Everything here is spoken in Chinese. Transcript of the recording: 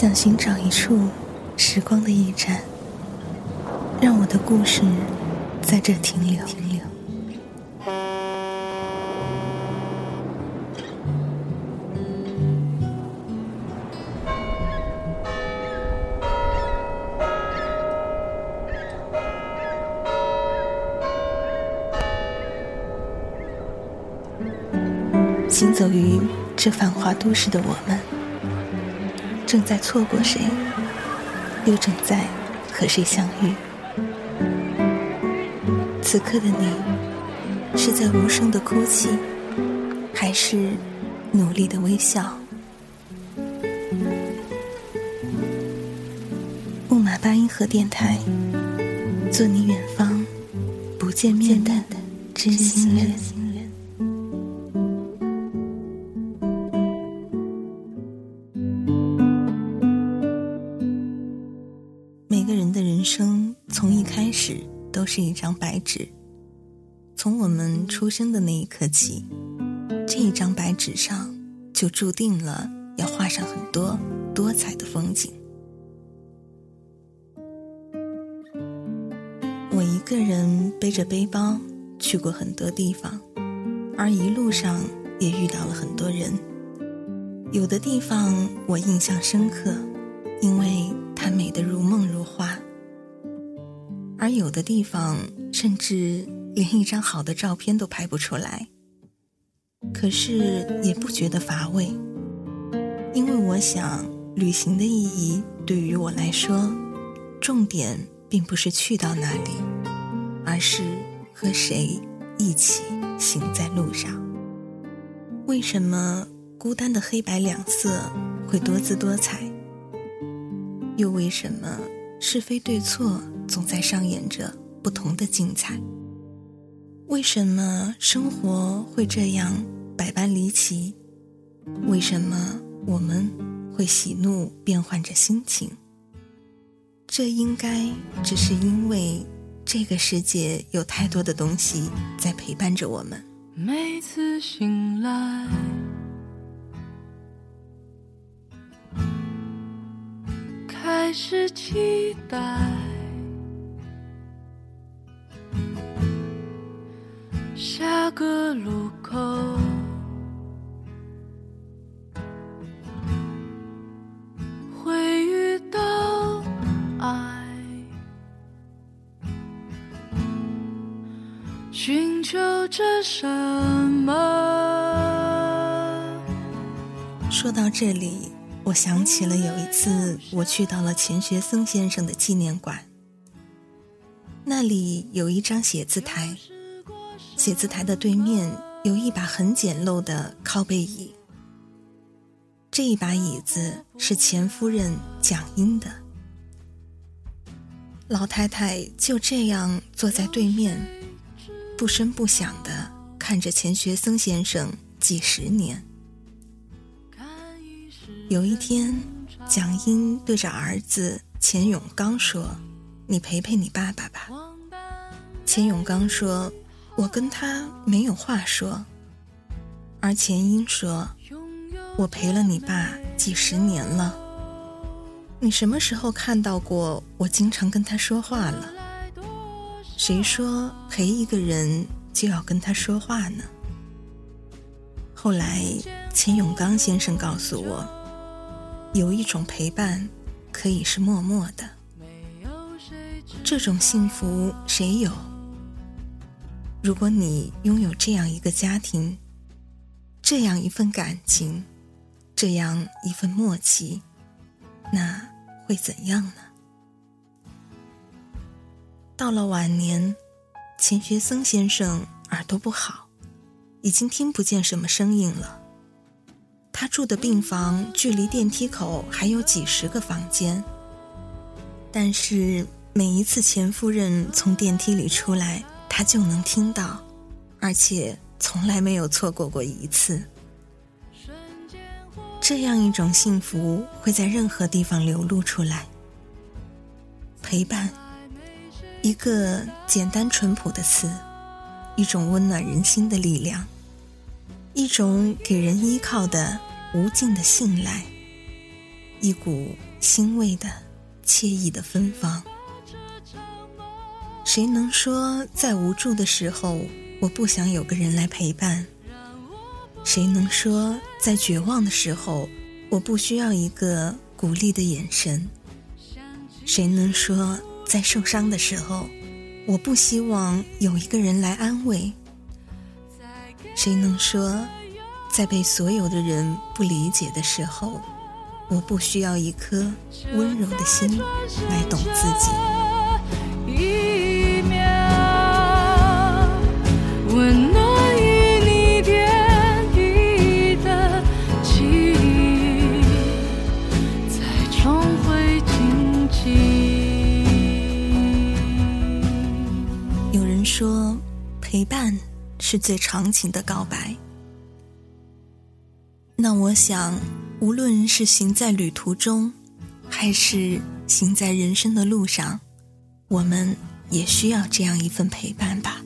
想寻找一处时光的驿站，让我的故事在这停留停留。行走于这繁华都市的我们，正在错过谁，又正在和谁相遇？此刻的你，是在无声的哭泣，还是努力的微笑？木马八音盒电台，做你远方不见面的知心人。从一开始都是一张白纸。从我们出生的那一刻起，这一张白纸上就注定了要画上很多多彩的风景。我一个人背着背包去过很多地方，而一路上也遇到了很多人。有的地方我印象深刻，因为它美得如梦如画。而有的地方，甚至连一张好的照片都拍不出来。可是也不觉得乏味，因为我想，旅行的意义对于我来说，重点并不是去到哪里，而是和谁一起行在路上。为什么孤单的黑白两色会多姿多彩？又为什么是非对错？总在上演着不同的精彩。为什么生活会这样百般离奇？为什么我们会喜怒变换着心情？这应该只是因为这个世界有太多的东西在陪伴着我们。每次醒来，开始期待。个路口会遇到爱，寻求着什么？说到这里，我想起了有一次我去到了钱学森先生的纪念馆，那里有一张写字台。写字台的对面有一把很简陋的靠背椅，这一把椅子是钱夫人蒋英的。老太太就这样坐在对面，不声不响的看着钱学森先生几十年。有一天，蒋英对着儿子钱永刚说：“你陪陪你爸爸吧。”钱永刚说。我跟他没有话说，而钱英说：“我陪了你爸几十年了，你什么时候看到过我经常跟他说话了？谁说陪一个人就要跟他说话呢？”后来钱永刚先生告诉我，有一种陪伴可以是默默的，这种幸福谁有？如果你拥有这样一个家庭，这样一份感情，这样一份默契，那会怎样呢？到了晚年，钱学森先生耳朵不好，已经听不见什么声音了。他住的病房距离电梯口还有几十个房间，但是每一次钱夫人从电梯里出来。他就能听到，而且从来没有错过过一次。这样一种幸福会在任何地方流露出来。陪伴，一个简单淳朴的词，一种温暖人心的力量，一种给人依靠的无尽的信赖，一股欣慰的、惬意的芬芳。谁能说在无助的时候，我不想有个人来陪伴？谁能说在绝望的时候，我不需要一个鼓励的眼神？谁能说在受伤的时候，我不希望有一个人来安慰？谁能说，在被所有的人不理解的时候，我不需要一颗温柔的心来懂自己？陪伴是最长情的告白。那我想，无论是行在旅途中，还是行在人生的路上，我们也需要这样一份陪伴吧。